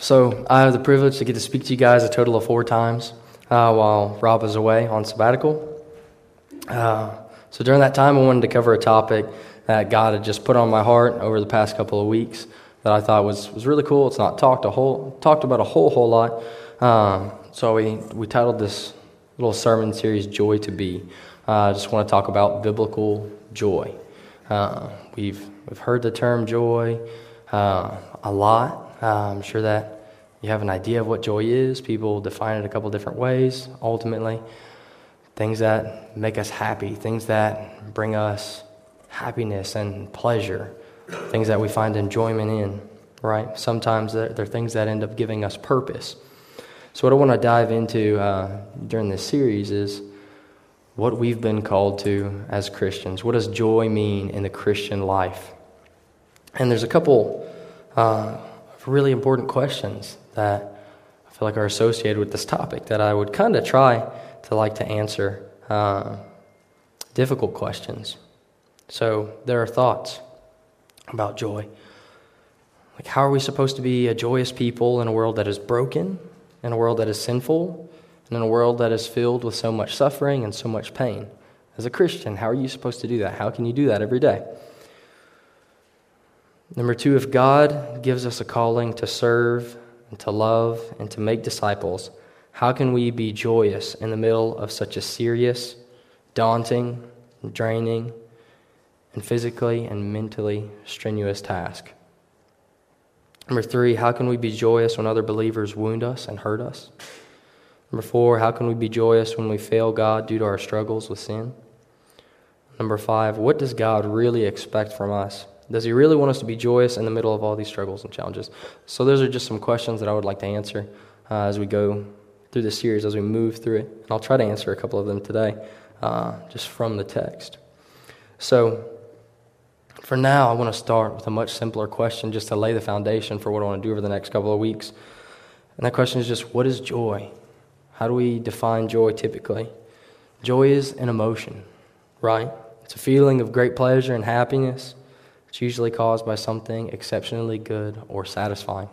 So I have the privilege to get to speak to you guys a total of four times uh, while Rob is away on sabbatical. Uh, so during that time, I wanted to cover a topic that God had just put on my heart over the past couple of weeks that I thought was, was really cool. It's not talked a whole talked about a whole whole lot. Um, so we we titled this little sermon series "Joy to Be." Uh, I just want to talk about biblical joy. Uh, we've we've heard the term joy uh, a lot. Uh, I'm sure that you have an idea of what joy is. People define it a couple different ways, ultimately. Things that make us happy, things that bring us happiness and pleasure, things that we find enjoyment in, right? Sometimes they're, they're things that end up giving us purpose. So, what I want to dive into uh, during this series is what we've been called to as Christians. What does joy mean in the Christian life? And there's a couple uh, really important questions that I feel like are associated with this topic that I would kind of try to like to answer uh, difficult questions. So there are thoughts about joy. Like, how are we supposed to be a joyous people in a world that is broken, in a world that is sinful, and in a world that is filled with so much suffering and so much pain? As a Christian, how are you supposed to do that? How can you do that every day? Number two, if God gives us a calling to serve and to love and to make disciples, how can we be joyous in the middle of such a serious, daunting, draining, and physically and mentally strenuous task? Number three, how can we be joyous when other believers wound us and hurt us? Number four, how can we be joyous when we fail God due to our struggles with sin? Number five, what does God really expect from us? Does he really want us to be joyous in the middle of all these struggles and challenges? So, those are just some questions that I would like to answer uh, as we go through this series, as we move through it. And I'll try to answer a couple of them today, uh, just from the text. So, for now, I want to start with a much simpler question just to lay the foundation for what I want to do over the next couple of weeks. And that question is just what is joy? How do we define joy typically? Joy is an emotion, right? It's a feeling of great pleasure and happiness. It's usually caused by something exceptionally good or satisfying.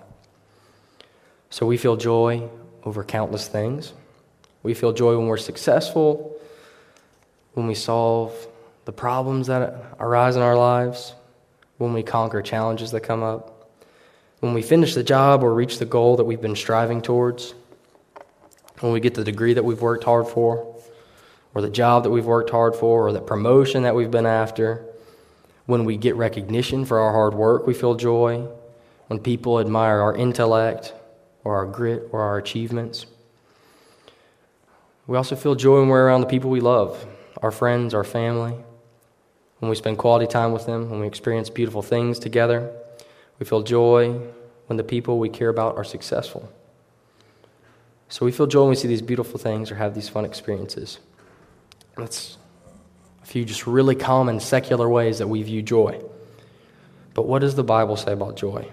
So we feel joy over countless things. We feel joy when we're successful, when we solve the problems that arise in our lives, when we conquer challenges that come up, when we finish the job or reach the goal that we've been striving towards, when we get the degree that we've worked hard for, or the job that we've worked hard for, or the promotion that we've been after when we get recognition for our hard work, we feel joy. When people admire our intellect or our grit or our achievements. We also feel joy when we're around the people we love, our friends, our family. When we spend quality time with them, when we experience beautiful things together. We feel joy when the people we care about are successful. So we feel joy when we see these beautiful things or have these fun experiences. That's few just really common secular ways that we view joy. But what does the Bible say about joy?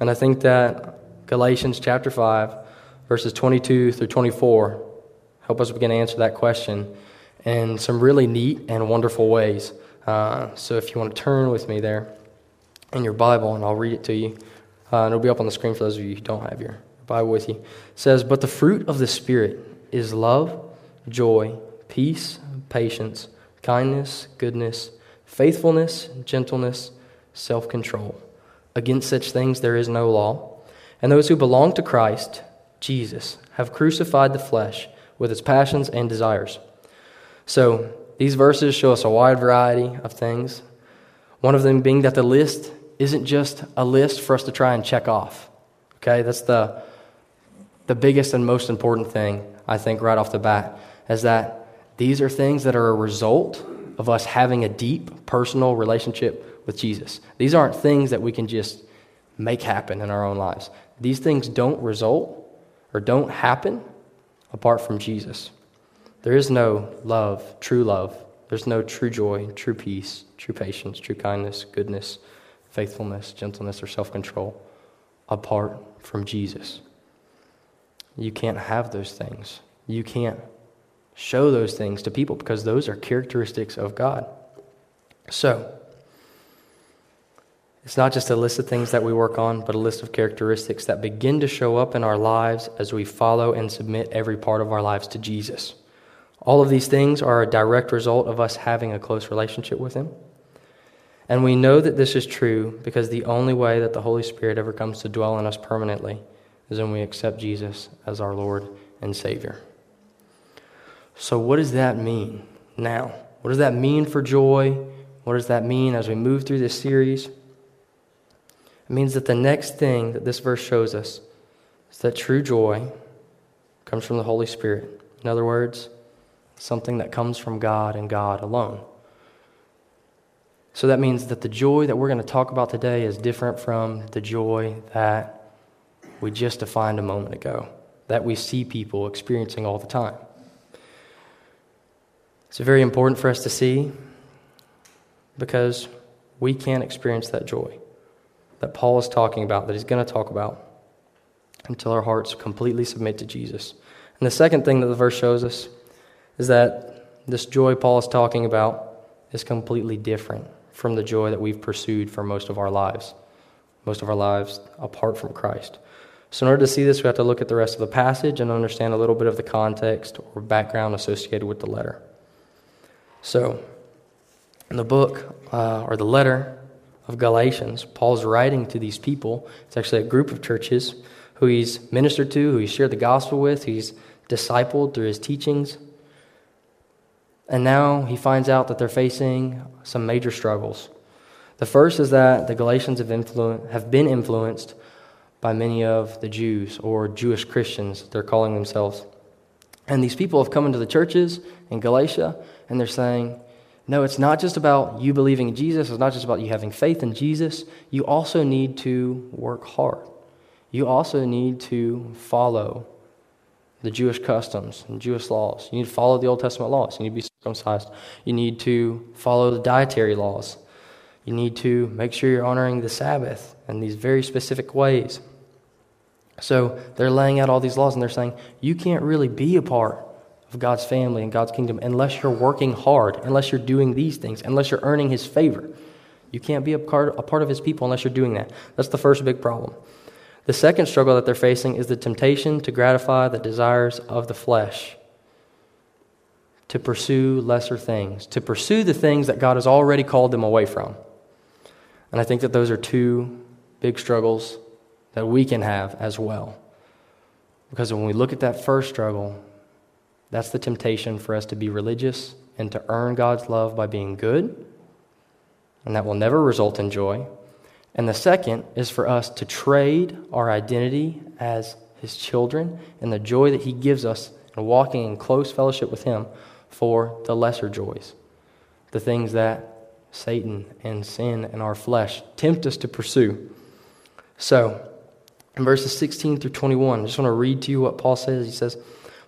And I think that Galatians chapter 5, verses 22 through 24, help us begin to answer that question in some really neat and wonderful ways. Uh, so if you want to turn with me there in your Bible, and I'll read it to you, uh, and it'll be up on the screen for those of you who don't have your Bible with you. It says, But the fruit of the Spirit is love, joy, peace, patience kindness, goodness, faithfulness, gentleness, self control. Against such things there is no law. And those who belong to Christ, Jesus, have crucified the flesh with its passions and desires. So, these verses show us a wide variety of things. One of them being that the list isn't just a list for us to try and check off. Okay, that's the, the biggest and most important thing, I think, right off the bat, is that these are things that are a result of us having a deep personal relationship with Jesus. These aren't things that we can just make happen in our own lives. These things don't result or don't happen apart from Jesus. There is no love, true love. There's no true joy, true peace, true patience, true kindness, goodness, faithfulness, gentleness, or self control apart from Jesus. You can't have those things. You can't show those things to people because those are characteristics of God. So, It's not just a list of things that we work on, but a list of characteristics that begin to show up in our lives as we follow and submit every part of our lives to Jesus. All of these things are a direct result of us having a close relationship with Him. And we know that this is true because the only way that the Holy Spirit ever comes to dwell in us permanently is when we accept Jesus as our Lord and Savior. So, what does that mean now? What does that mean for joy? What does that mean as we move through this series? It means that the next thing that this verse shows us is that true joy comes from the Holy Spirit. In other words, something that comes from God and God alone. So that means that the joy that we're going to talk about today is different from the joy that we just defined a moment ago, that we see people experiencing all the time. It's very important for us to see because we can't experience that joy that Paul is talking about, that he's going to talk about, until our hearts completely submit to Jesus. And the second thing that the verse shows us is that this joy Paul is talking about is completely different from the joy that we've pursued for most of our lives, most of our lives apart from Christ. So, in order to see this, we have to look at the rest of the passage and understand a little bit of the context or background associated with the letter. So, in the book uh, or the letter of Galatians, Paul's writing to these people. It's actually a group of churches who he's ministered to, who he's shared the gospel with, he's discipled through his teachings. And now he finds out that they're facing some major struggles. The first is that the Galatians have, influ- have been influenced by many of the Jews or Jewish Christians, they're calling themselves. And these people have come into the churches in Galatia and they're saying, no, it's not just about you believing in Jesus, it's not just about you having faith in Jesus. You also need to work hard. You also need to follow the Jewish customs and Jewish laws. You need to follow the Old Testament laws. You need to be circumcised. You need to follow the dietary laws. You need to make sure you're honoring the Sabbath in these very specific ways. So they're laying out all these laws and they're saying, you can't really be a part of God's family and God's kingdom unless you're working hard, unless you're doing these things, unless you're earning His favor. You can't be a part, a part of His people unless you're doing that. That's the first big problem. The second struggle that they're facing is the temptation to gratify the desires of the flesh, to pursue lesser things, to pursue the things that God has already called them away from. And I think that those are two big struggles that we can have as well. Because when we look at that first struggle, that's the temptation for us to be religious and to earn God's love by being good, and that will never result in joy. And the second is for us to trade our identity as His children and the joy that He gives us in walking in close fellowship with Him for the lesser joys, the things that Satan and sin and our flesh tempt us to pursue. So, in verses 16 through 21, I just want to read to you what Paul says. He says,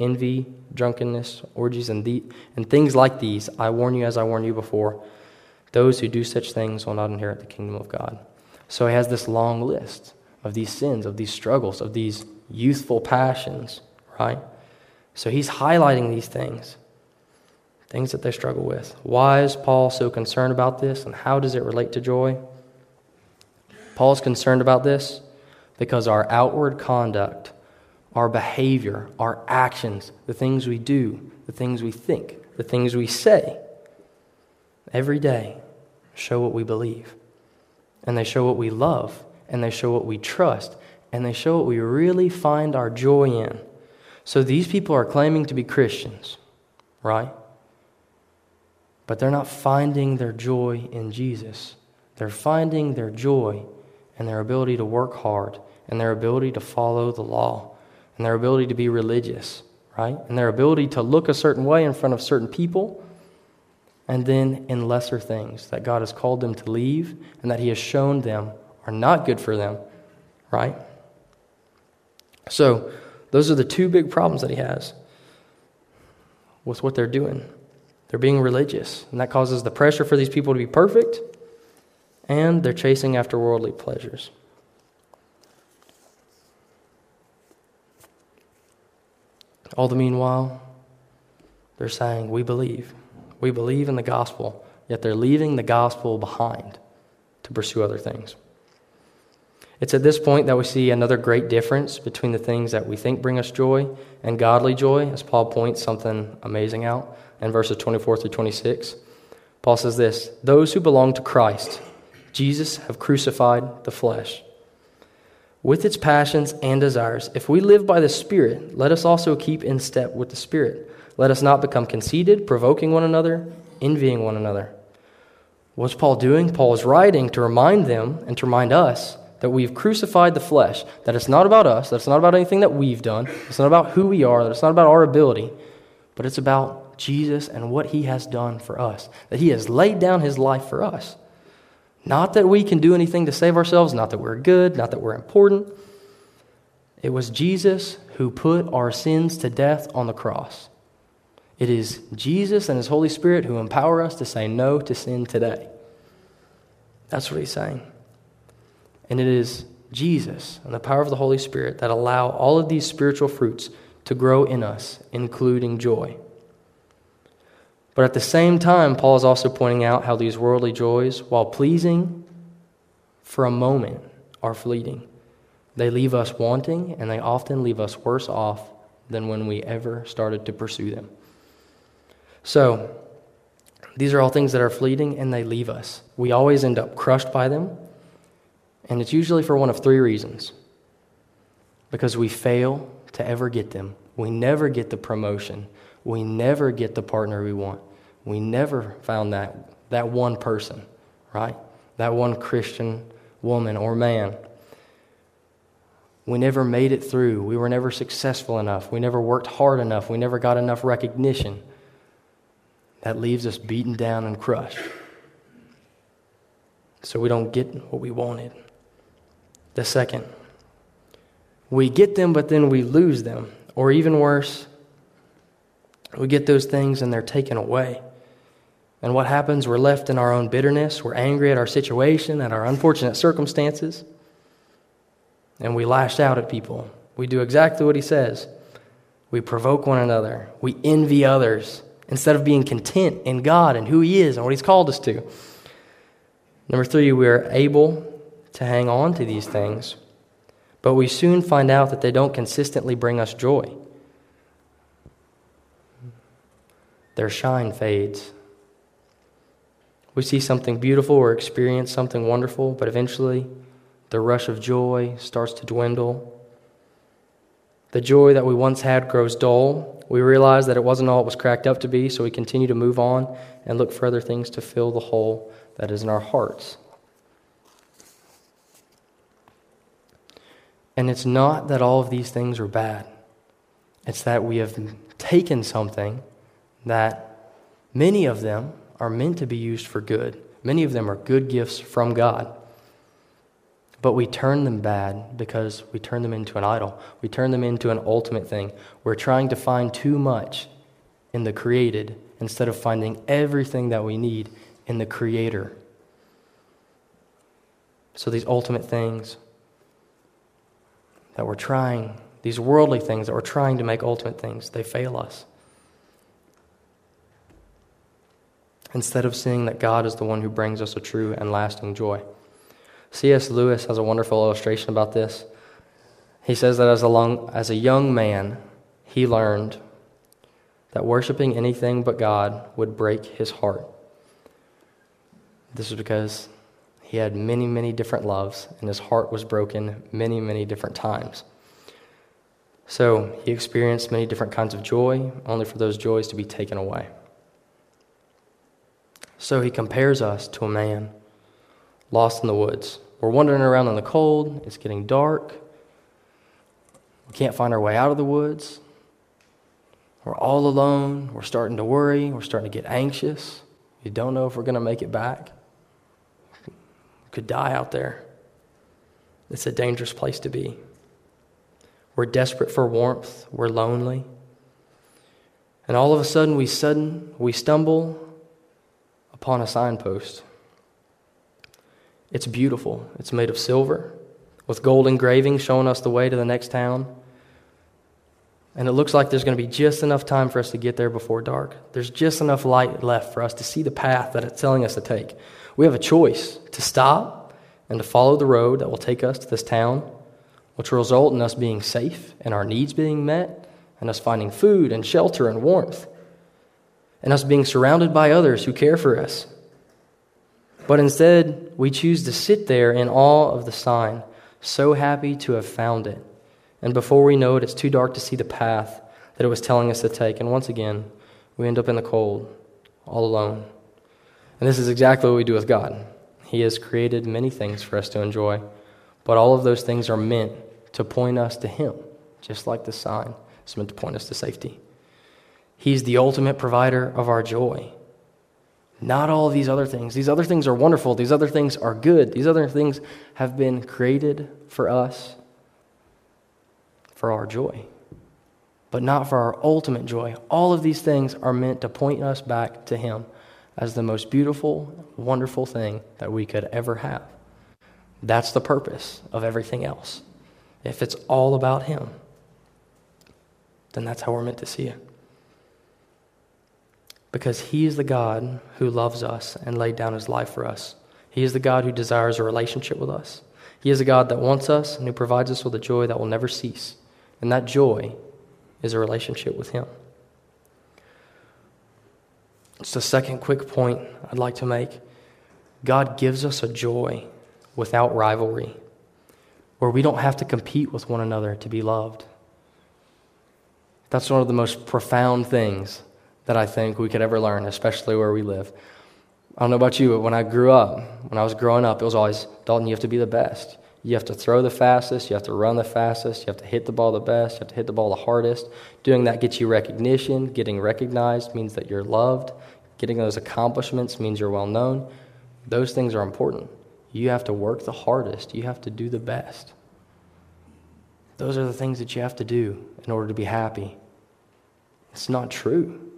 envy, drunkenness, orgies, and, the, and things like these. I warn you, as I warned you before, those who do such things will not inherit the kingdom of God. So he has this long list of these sins, of these struggles, of these youthful passions, right? So he's highlighting these things, things that they struggle with. Why is Paul so concerned about this, and how does it relate to joy? Paul is concerned about this because our outward conduct, our behavior, our actions, the things we do, the things we think, the things we say, every day show what we believe. And they show what we love, and they show what we trust, and they show what we really find our joy in. So these people are claiming to be Christians, right? But they're not finding their joy in Jesus. They're finding their joy in their ability to work hard and their ability to follow the law and their ability to be religious, right? And their ability to look a certain way in front of certain people and then in lesser things that God has called them to leave and that He has shown them are not good for them, right? So, those are the two big problems that he has with what they're doing. They're being religious, and that causes the pressure for these people to be perfect, and they're chasing after worldly pleasures. All the meanwhile, they're saying, We believe. We believe in the gospel, yet they're leaving the gospel behind to pursue other things. It's at this point that we see another great difference between the things that we think bring us joy and godly joy, as Paul points something amazing out in verses 24 through 26. Paul says this Those who belong to Christ, Jesus, have crucified the flesh with its passions and desires. If we live by the Spirit, let us also keep in step with the Spirit. Let us not become conceited, provoking one another, envying one another. What's Paul doing? Paul is writing to remind them and to remind us that we've crucified the flesh, that it's not about us, that it's not about anything that we've done, it's not about who we are, that it's not about our ability, but it's about Jesus and what he has done for us, that he has laid down his life for us. Not that we can do anything to save ourselves, not that we're good, not that we're important. It was Jesus who put our sins to death on the cross. It is Jesus and His Holy Spirit who empower us to say no to sin today. That's what He's saying. And it is Jesus and the power of the Holy Spirit that allow all of these spiritual fruits to grow in us, including joy. But at the same time, Paul is also pointing out how these worldly joys, while pleasing for a moment, are fleeting. They leave us wanting, and they often leave us worse off than when we ever started to pursue them. So, these are all things that are fleeting and they leave us. We always end up crushed by them, and it's usually for one of three reasons because we fail to ever get them. We never get the promotion. We never get the partner we want. We never found that, that one person, right? That one Christian woman or man. We never made it through. We were never successful enough. We never worked hard enough. We never got enough recognition. That leaves us beaten down and crushed. So we don't get what we wanted. The second, we get them, but then we lose them. Or even worse, we get those things and they're taken away. And what happens? We're left in our own bitterness. We're angry at our situation, at our unfortunate circumstances. And we lash out at people. We do exactly what he says. We provoke one another. We envy others instead of being content in God and who he is and what he's called us to. Number three, we are able to hang on to these things, but we soon find out that they don't consistently bring us joy. Their shine fades. We see something beautiful or experience something wonderful, but eventually the rush of joy starts to dwindle. The joy that we once had grows dull. We realize that it wasn't all it was cracked up to be, so we continue to move on and look for other things to fill the hole that is in our hearts. And it's not that all of these things are bad, it's that we have taken something that many of them are meant to be used for good. Many of them are good gifts from God. But we turn them bad because we turn them into an idol. We turn them into an ultimate thing. We're trying to find too much in the created instead of finding everything that we need in the Creator. So, these ultimate things that we're trying, these worldly things that we're trying to make ultimate things, they fail us. Instead of seeing that God is the one who brings us a true and lasting joy. C.S. Lewis has a wonderful illustration about this. He says that as a, long, as a young man, he learned that worshiping anything but God would break his heart. This is because he had many, many different loves, and his heart was broken many, many different times. So he experienced many different kinds of joy, only for those joys to be taken away. So he compares us to a man lost in the woods. We're wandering around in the cold, it's getting dark. We can't find our way out of the woods. We're all alone. We're starting to worry. We're starting to get anxious. You don't know if we're going to make it back. We could die out there. It's a dangerous place to be. We're desperate for warmth, we're lonely. And all of a sudden we sudden we stumble upon a signpost. It's beautiful. It's made of silver with gold engraving showing us the way to the next town. And it looks like there's going to be just enough time for us to get there before dark. There's just enough light left for us to see the path that it's telling us to take. We have a choice to stop and to follow the road that will take us to this town, which will result in us being safe and our needs being met, and us finding food and shelter and warmth, and us being surrounded by others who care for us. But instead, we choose to sit there in awe of the sign, so happy to have found it and before we know it, it's too dark to see the path that it was telling us to take. And once again, we end up in the cold, all alone. And this is exactly what we do with God. He has created many things for us to enjoy, but all of those things are meant to point us to Him, just like the sign is meant to point us to safety. He's the ultimate provider of our joy. Not all these other things. These other things are wonderful. These other things are good. These other things have been created for us for our joy, but not for our ultimate joy. All of these things are meant to point us back to Him as the most beautiful, wonderful thing that we could ever have. That's the purpose of everything else. If it's all about Him, then that's how we're meant to see it. Because He is the God who loves us and laid down His life for us. He is the God who desires a relationship with us. He is a God that wants us and who provides us with a joy that will never cease. And that joy is a relationship with Him. It's the second quick point I'd like to make. God gives us a joy without rivalry, where we don't have to compete with one another to be loved. That's one of the most profound things that I think we could ever learn, especially where we live. I don't know about you, but when I grew up, when I was growing up, it was always, Dalton, you have to be the best. You have to throw the fastest, you have to run the fastest, you have to hit the ball the best, you have to hit the ball the hardest. Doing that gets you recognition. Getting recognized means that you're loved. Getting those accomplishments means you're well known. Those things are important. You have to work the hardest, you have to do the best. Those are the things that you have to do in order to be happy. It's not true.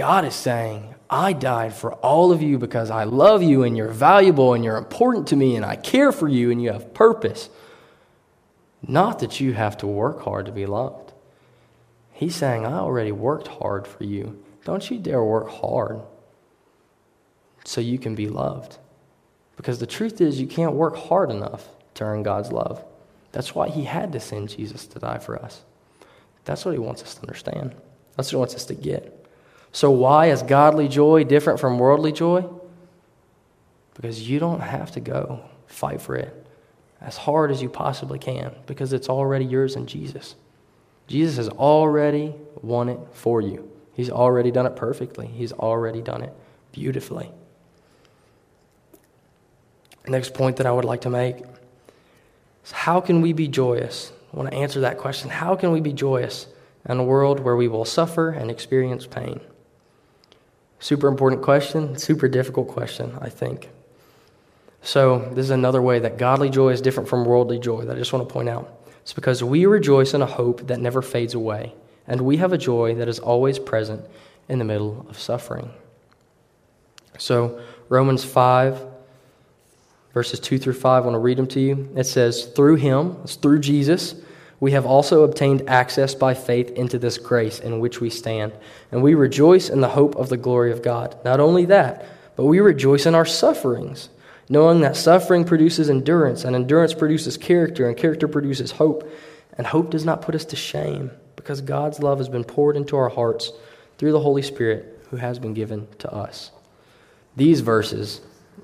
God is saying, I died for all of you because I love you and you're valuable and you're important to me and I care for you and you have purpose. Not that you have to work hard to be loved. He's saying, I already worked hard for you. Don't you dare work hard so you can be loved. Because the truth is, you can't work hard enough to earn God's love. That's why He had to send Jesus to die for us. That's what He wants us to understand. That's what He wants us to get. So, why is godly joy different from worldly joy? Because you don't have to go fight for it as hard as you possibly can because it's already yours in Jesus. Jesus has already won it for you. He's already done it perfectly, He's already done it beautifully. Next point that I would like to make is how can we be joyous? I want to answer that question. How can we be joyous in a world where we will suffer and experience pain? Super important question, super difficult question, I think. So, this is another way that godly joy is different from worldly joy that I just want to point out. It's because we rejoice in a hope that never fades away, and we have a joy that is always present in the middle of suffering. So, Romans 5, verses 2 through 5, I want to read them to you. It says, Through him, it's through Jesus, we have also obtained access by faith into this grace in which we stand, and we rejoice in the hope of the glory of God. Not only that, but we rejoice in our sufferings, knowing that suffering produces endurance, and endurance produces character, and character produces hope. And hope does not put us to shame, because God's love has been poured into our hearts through the Holy Spirit who has been given to us. These verses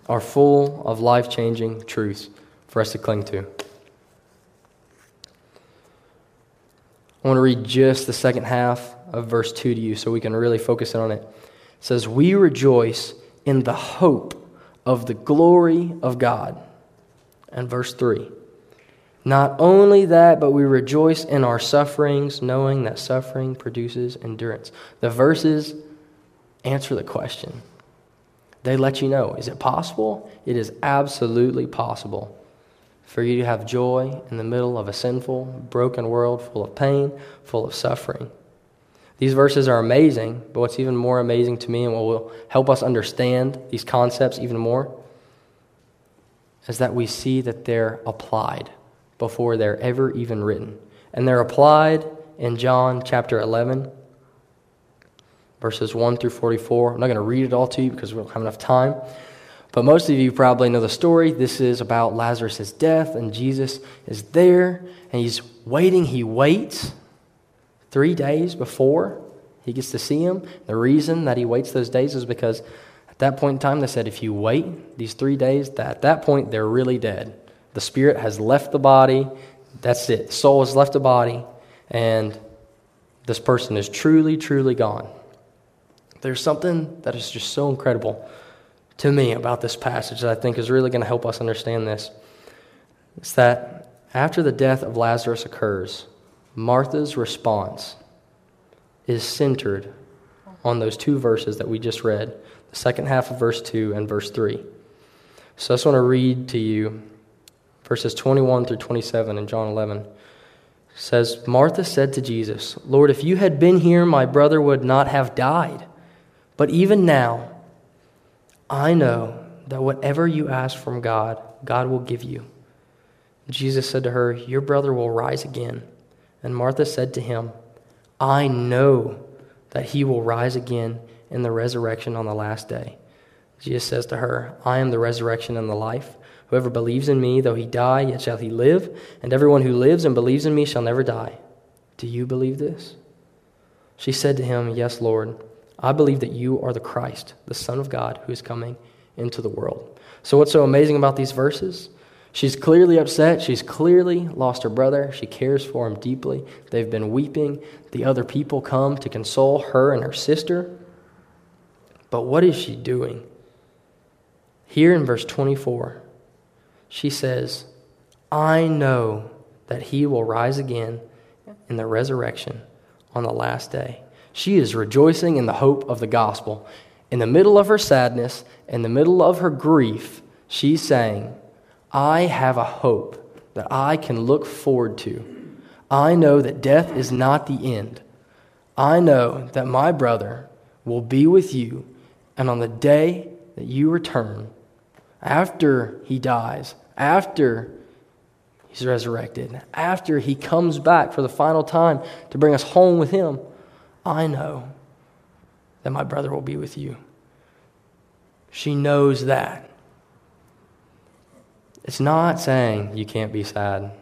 are full of life changing truths for us to cling to. I want to read just the second half of verse 2 to you so we can really focus in on it. It says, We rejoice in the hope of the glory of God. And verse 3 Not only that, but we rejoice in our sufferings, knowing that suffering produces endurance. The verses answer the question. They let you know is it possible? It is absolutely possible for you to have joy in the middle of a sinful, broken world full of pain, full of suffering. These verses are amazing, but what's even more amazing to me and what will help us understand these concepts even more is that we see that they're applied before they're ever even written. And they're applied in John chapter 11, verses 1 through 44. I'm not going to read it all to you because we don't have enough time. But most of you probably know the story. This is about Lazarus' death, and Jesus is there, and he's waiting. He waits three days before he gets to see him. The reason that he waits those days is because at that point in time, they said if you wait these three days, that at that point, they're really dead. The spirit has left the body. That's it. The soul has left the body, and this person is truly, truly gone. There's something that is just so incredible to me about this passage that I think is really going to help us understand this. It's that after the death of Lazarus occurs, Martha's response is centered on those two verses that we just read the second half of verse 2 and verse 3. So I just want to read to you verses 21 through 27 in John 11. It says, Martha said to Jesus, Lord, if you had been here, my brother would not have died. But even now, I know that whatever you ask from God, God will give you. Jesus said to her, Your brother will rise again. And Martha said to him, I know that he will rise again in the resurrection on the last day. Jesus says to her, I am the resurrection and the life. Whoever believes in me, though he die, yet shall he live, and everyone who lives and believes in me shall never die. Do you believe this? She said to him, Yes, Lord. I believe that you are the Christ, the Son of God, who is coming into the world. So, what's so amazing about these verses? She's clearly upset. She's clearly lost her brother. She cares for him deeply. They've been weeping. The other people come to console her and her sister. But what is she doing? Here in verse 24, she says, I know that he will rise again in the resurrection on the last day. She is rejoicing in the hope of the gospel. In the middle of her sadness, in the middle of her grief, she's saying, I have a hope that I can look forward to. I know that death is not the end. I know that my brother will be with you, and on the day that you return, after he dies, after he's resurrected, after he comes back for the final time to bring us home with him, I know that my brother will be with you. She knows that. It's not saying you can't be sad.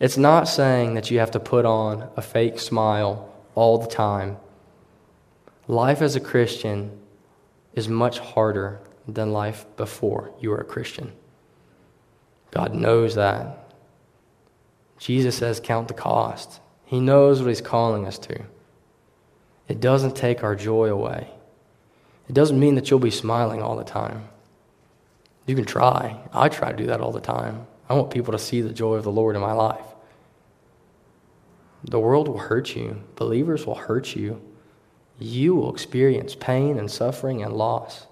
It's not saying that you have to put on a fake smile all the time. Life as a Christian is much harder than life before you were a Christian. God knows that. Jesus says, Count the cost. He knows what He's calling us to. It doesn't take our joy away. It doesn't mean that you'll be smiling all the time. You can try. I try to do that all the time. I want people to see the joy of the Lord in my life. The world will hurt you, believers will hurt you. You will experience pain and suffering and loss.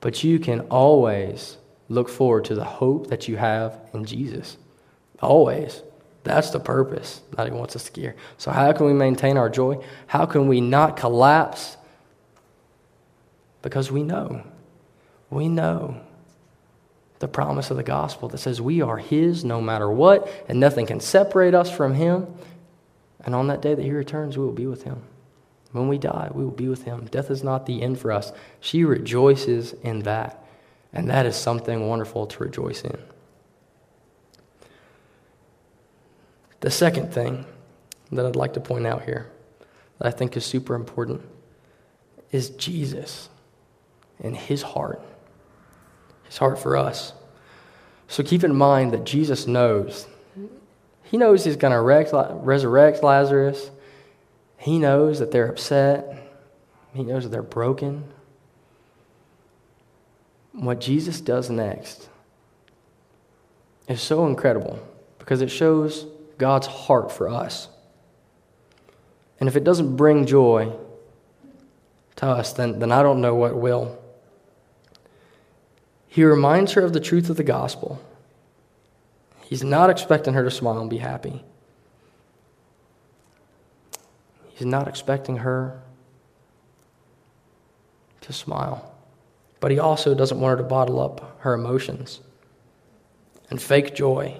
But you can always look forward to the hope that you have in Jesus. Always. That's the purpose that He wants us to gear. So, how can we maintain our joy? How can we not collapse? Because we know. We know the promise of the gospel that says we are His no matter what, and nothing can separate us from Him. And on that day that He returns, we will be with Him. When we die, we will be with Him. Death is not the end for us. She rejoices in that. And that is something wonderful to rejoice in. The second thing that I'd like to point out here that I think is super important is Jesus and his heart, his heart for us. So keep in mind that Jesus knows. He knows he's going to resurrect Lazarus. He knows that they're upset. He knows that they're broken. What Jesus does next is so incredible because it shows God's heart for us. And if it doesn't bring joy to us, then, then I don't know what will. He reminds her of the truth of the gospel He's not expecting her to smile and be happy. He's not expecting her to smile. But he also doesn't want her to bottle up her emotions and fake joy.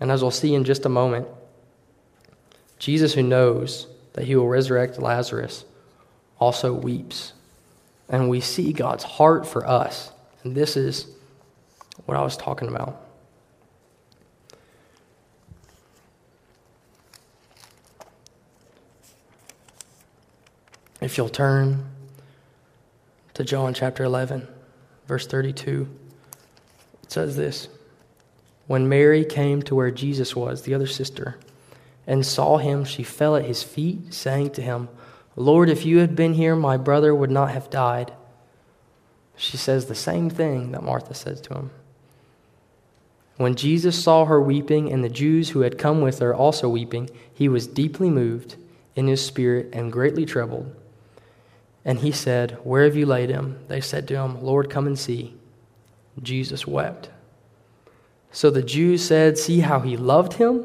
And as we'll see in just a moment, Jesus, who knows that he will resurrect Lazarus, also weeps. And we see God's heart for us. And this is what I was talking about. If you'll turn to John chapter 11, verse 32, it says this When Mary came to where Jesus was, the other sister, and saw him, she fell at his feet, saying to him, Lord, if you had been here, my brother would not have died. She says the same thing that Martha says to him. When Jesus saw her weeping, and the Jews who had come with her also weeping, he was deeply moved in his spirit and greatly troubled. And he said, Where have you laid him? They said to him, Lord, come and see. Jesus wept. So the Jews said, See how he loved him?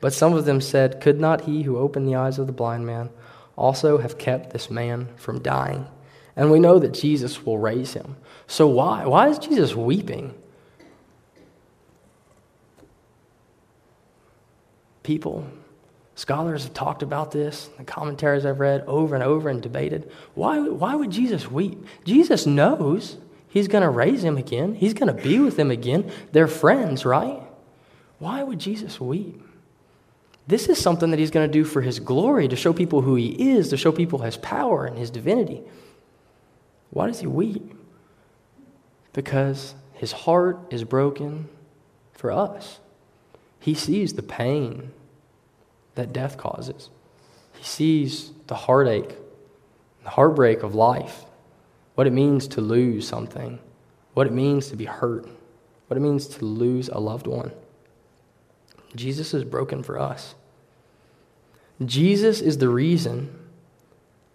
But some of them said, Could not he who opened the eyes of the blind man also have kept this man from dying? And we know that Jesus will raise him. So why? Why is Jesus weeping? People, scholars have talked about this, the commentaries I've read over and over and debated. Why, why would Jesus weep? Jesus knows he's going to raise him again, he's going to be with him again. They're friends, right? Why would Jesus weep? This is something that he's going to do for his glory, to show people who he is, to show people his power and his divinity. Why does he weep? Because his heart is broken for us. He sees the pain that death causes, he sees the heartache, the heartbreak of life, what it means to lose something, what it means to be hurt, what it means to lose a loved one. Jesus is broken for us. Jesus is the reason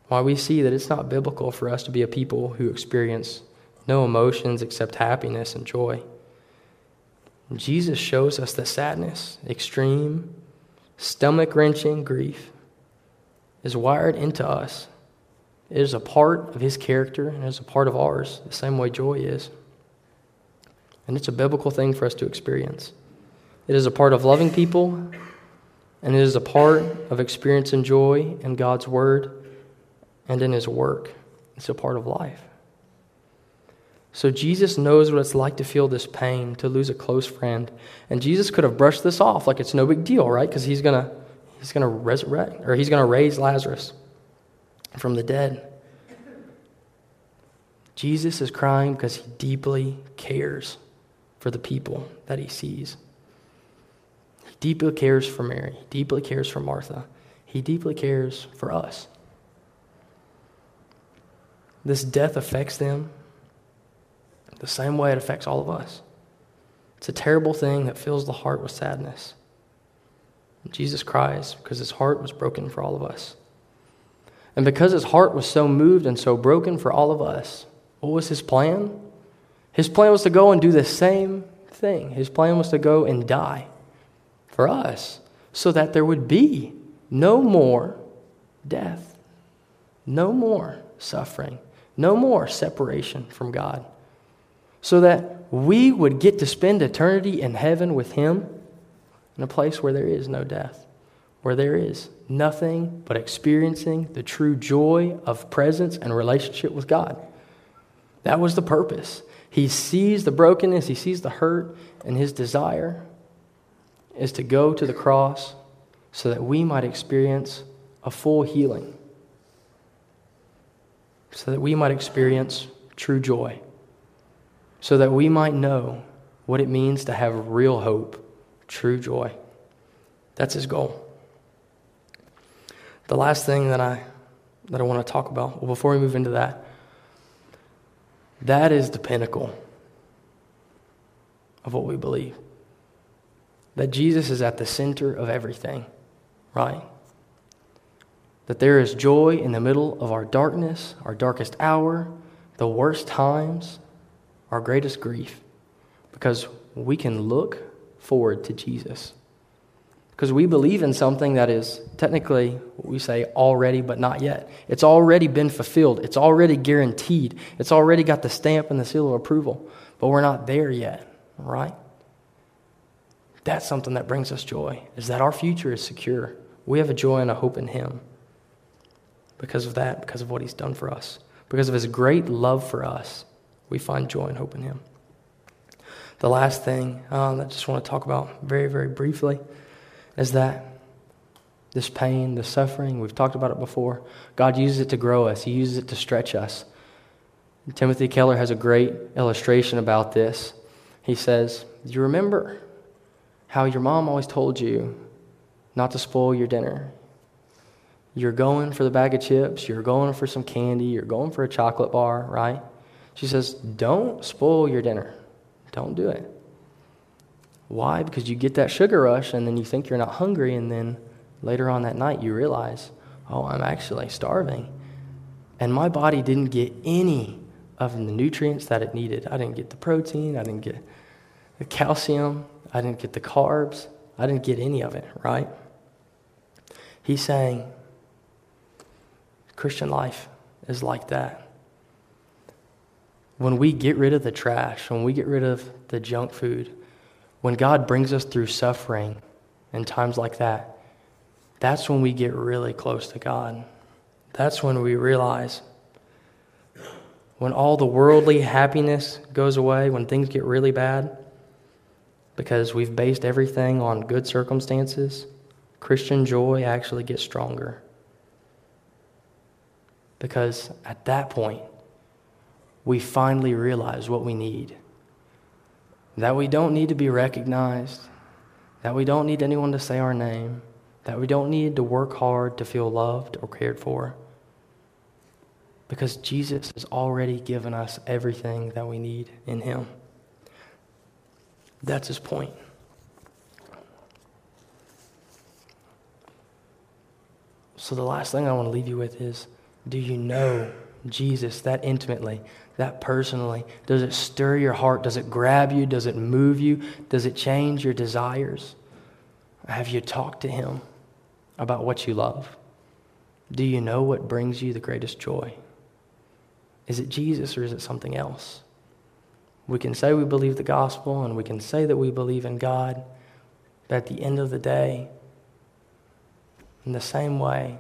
why we see that it's not biblical for us to be a people who experience no emotions except happiness and joy. Jesus shows us that sadness, extreme, stomach wrenching grief, is wired into us. It is a part of his character and it is a part of ours, the same way joy is. And it's a biblical thing for us to experience. It is a part of loving people and it is a part of experiencing joy in God's Word and in His work. It's a part of life. So Jesus knows what it's like to feel this pain, to lose a close friend. And Jesus could have brushed this off like it's no big deal, right? Because he's going to he's going to resurrect or he's going to raise Lazarus from the dead. Jesus is crying because he deeply cares for the people that he sees He deeply cares for Mary, he deeply cares for Martha, he deeply cares for us. This death affects them the same way it affects all of us. It's a terrible thing that fills the heart with sadness. Jesus cries because his heart was broken for all of us. And because his heart was so moved and so broken for all of us, what was his plan? His plan was to go and do the same thing. His plan was to go and die for us so that there would be no more death, no more suffering, no more separation from God, so that we would get to spend eternity in heaven with Him in a place where there is no death, where there is nothing but experiencing the true joy of presence and relationship with God. That was the purpose. He sees the brokenness, he sees the hurt, and his desire is to go to the cross so that we might experience a full healing, so that we might experience true joy, so that we might know what it means to have real hope, true joy. That's his goal. The last thing that I that I want to talk about, well, before we move into that, that is the pinnacle of what we believe that Jesus is at the center of everything, right? That there is joy in the middle of our darkness, our darkest hour, the worst times, our greatest grief, because we can look forward to Jesus. Because we believe in something that is technically, we say, already, but not yet. It's already been fulfilled. It's already guaranteed. It's already got the stamp and the seal of approval. But we're not there yet, right? That's something that brings us joy, is that our future is secure. We have a joy and a hope in Him because of that, because of what He's done for us. Because of His great love for us, we find joy and hope in Him. The last thing um, I just want to talk about very, very briefly is that this pain, the suffering, we've talked about it before. God uses it to grow us, He uses it to stretch us. Timothy Keller has a great illustration about this. He says, Do you remember how your mom always told you not to spoil your dinner? You're going for the bag of chips, you're going for some candy, you're going for a chocolate bar, right? She says, Don't spoil your dinner. Don't do it. Why? Because you get that sugar rush and then you think you're not hungry, and then later on that night you realize, oh, I'm actually starving. And my body didn't get any of the nutrients that it needed. I didn't get the protein, I didn't get the calcium, I didn't get the carbs, I didn't get any of it, right? He's saying Christian life is like that. When we get rid of the trash, when we get rid of the junk food, when God brings us through suffering and times like that, that's when we get really close to God. That's when we realize when all the worldly happiness goes away, when things get really bad, because we've based everything on good circumstances, Christian joy actually gets stronger. Because at that point, we finally realize what we need that we don't need to be recognized, that we don't need anyone to say our name, that we don't need to work hard to feel loved or cared for. Because Jesus has already given us everything that we need in Him. That's His point. So, the last thing I want to leave you with is do you know Jesus that intimately? That personally? Does it stir your heart? Does it grab you? Does it move you? Does it change your desires? Have you talked to Him about what you love? Do you know what brings you the greatest joy? Is it Jesus or is it something else? We can say we believe the gospel and we can say that we believe in God, but at the end of the day, in the same way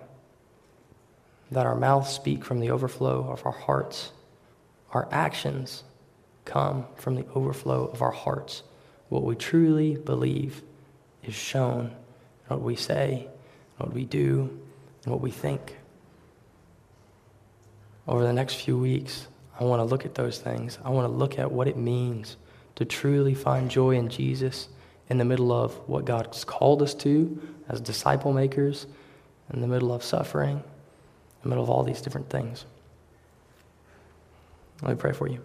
that our mouths speak from the overflow of our hearts, our actions come from the overflow of our hearts. What we truly believe is shown in what we say, what we do, and what we think. Over the next few weeks, I want to look at those things. I want to look at what it means to truly find joy in Jesus in the middle of what God's called us to as disciple makers, in the middle of suffering, in the middle of all these different things. Let me pray for you.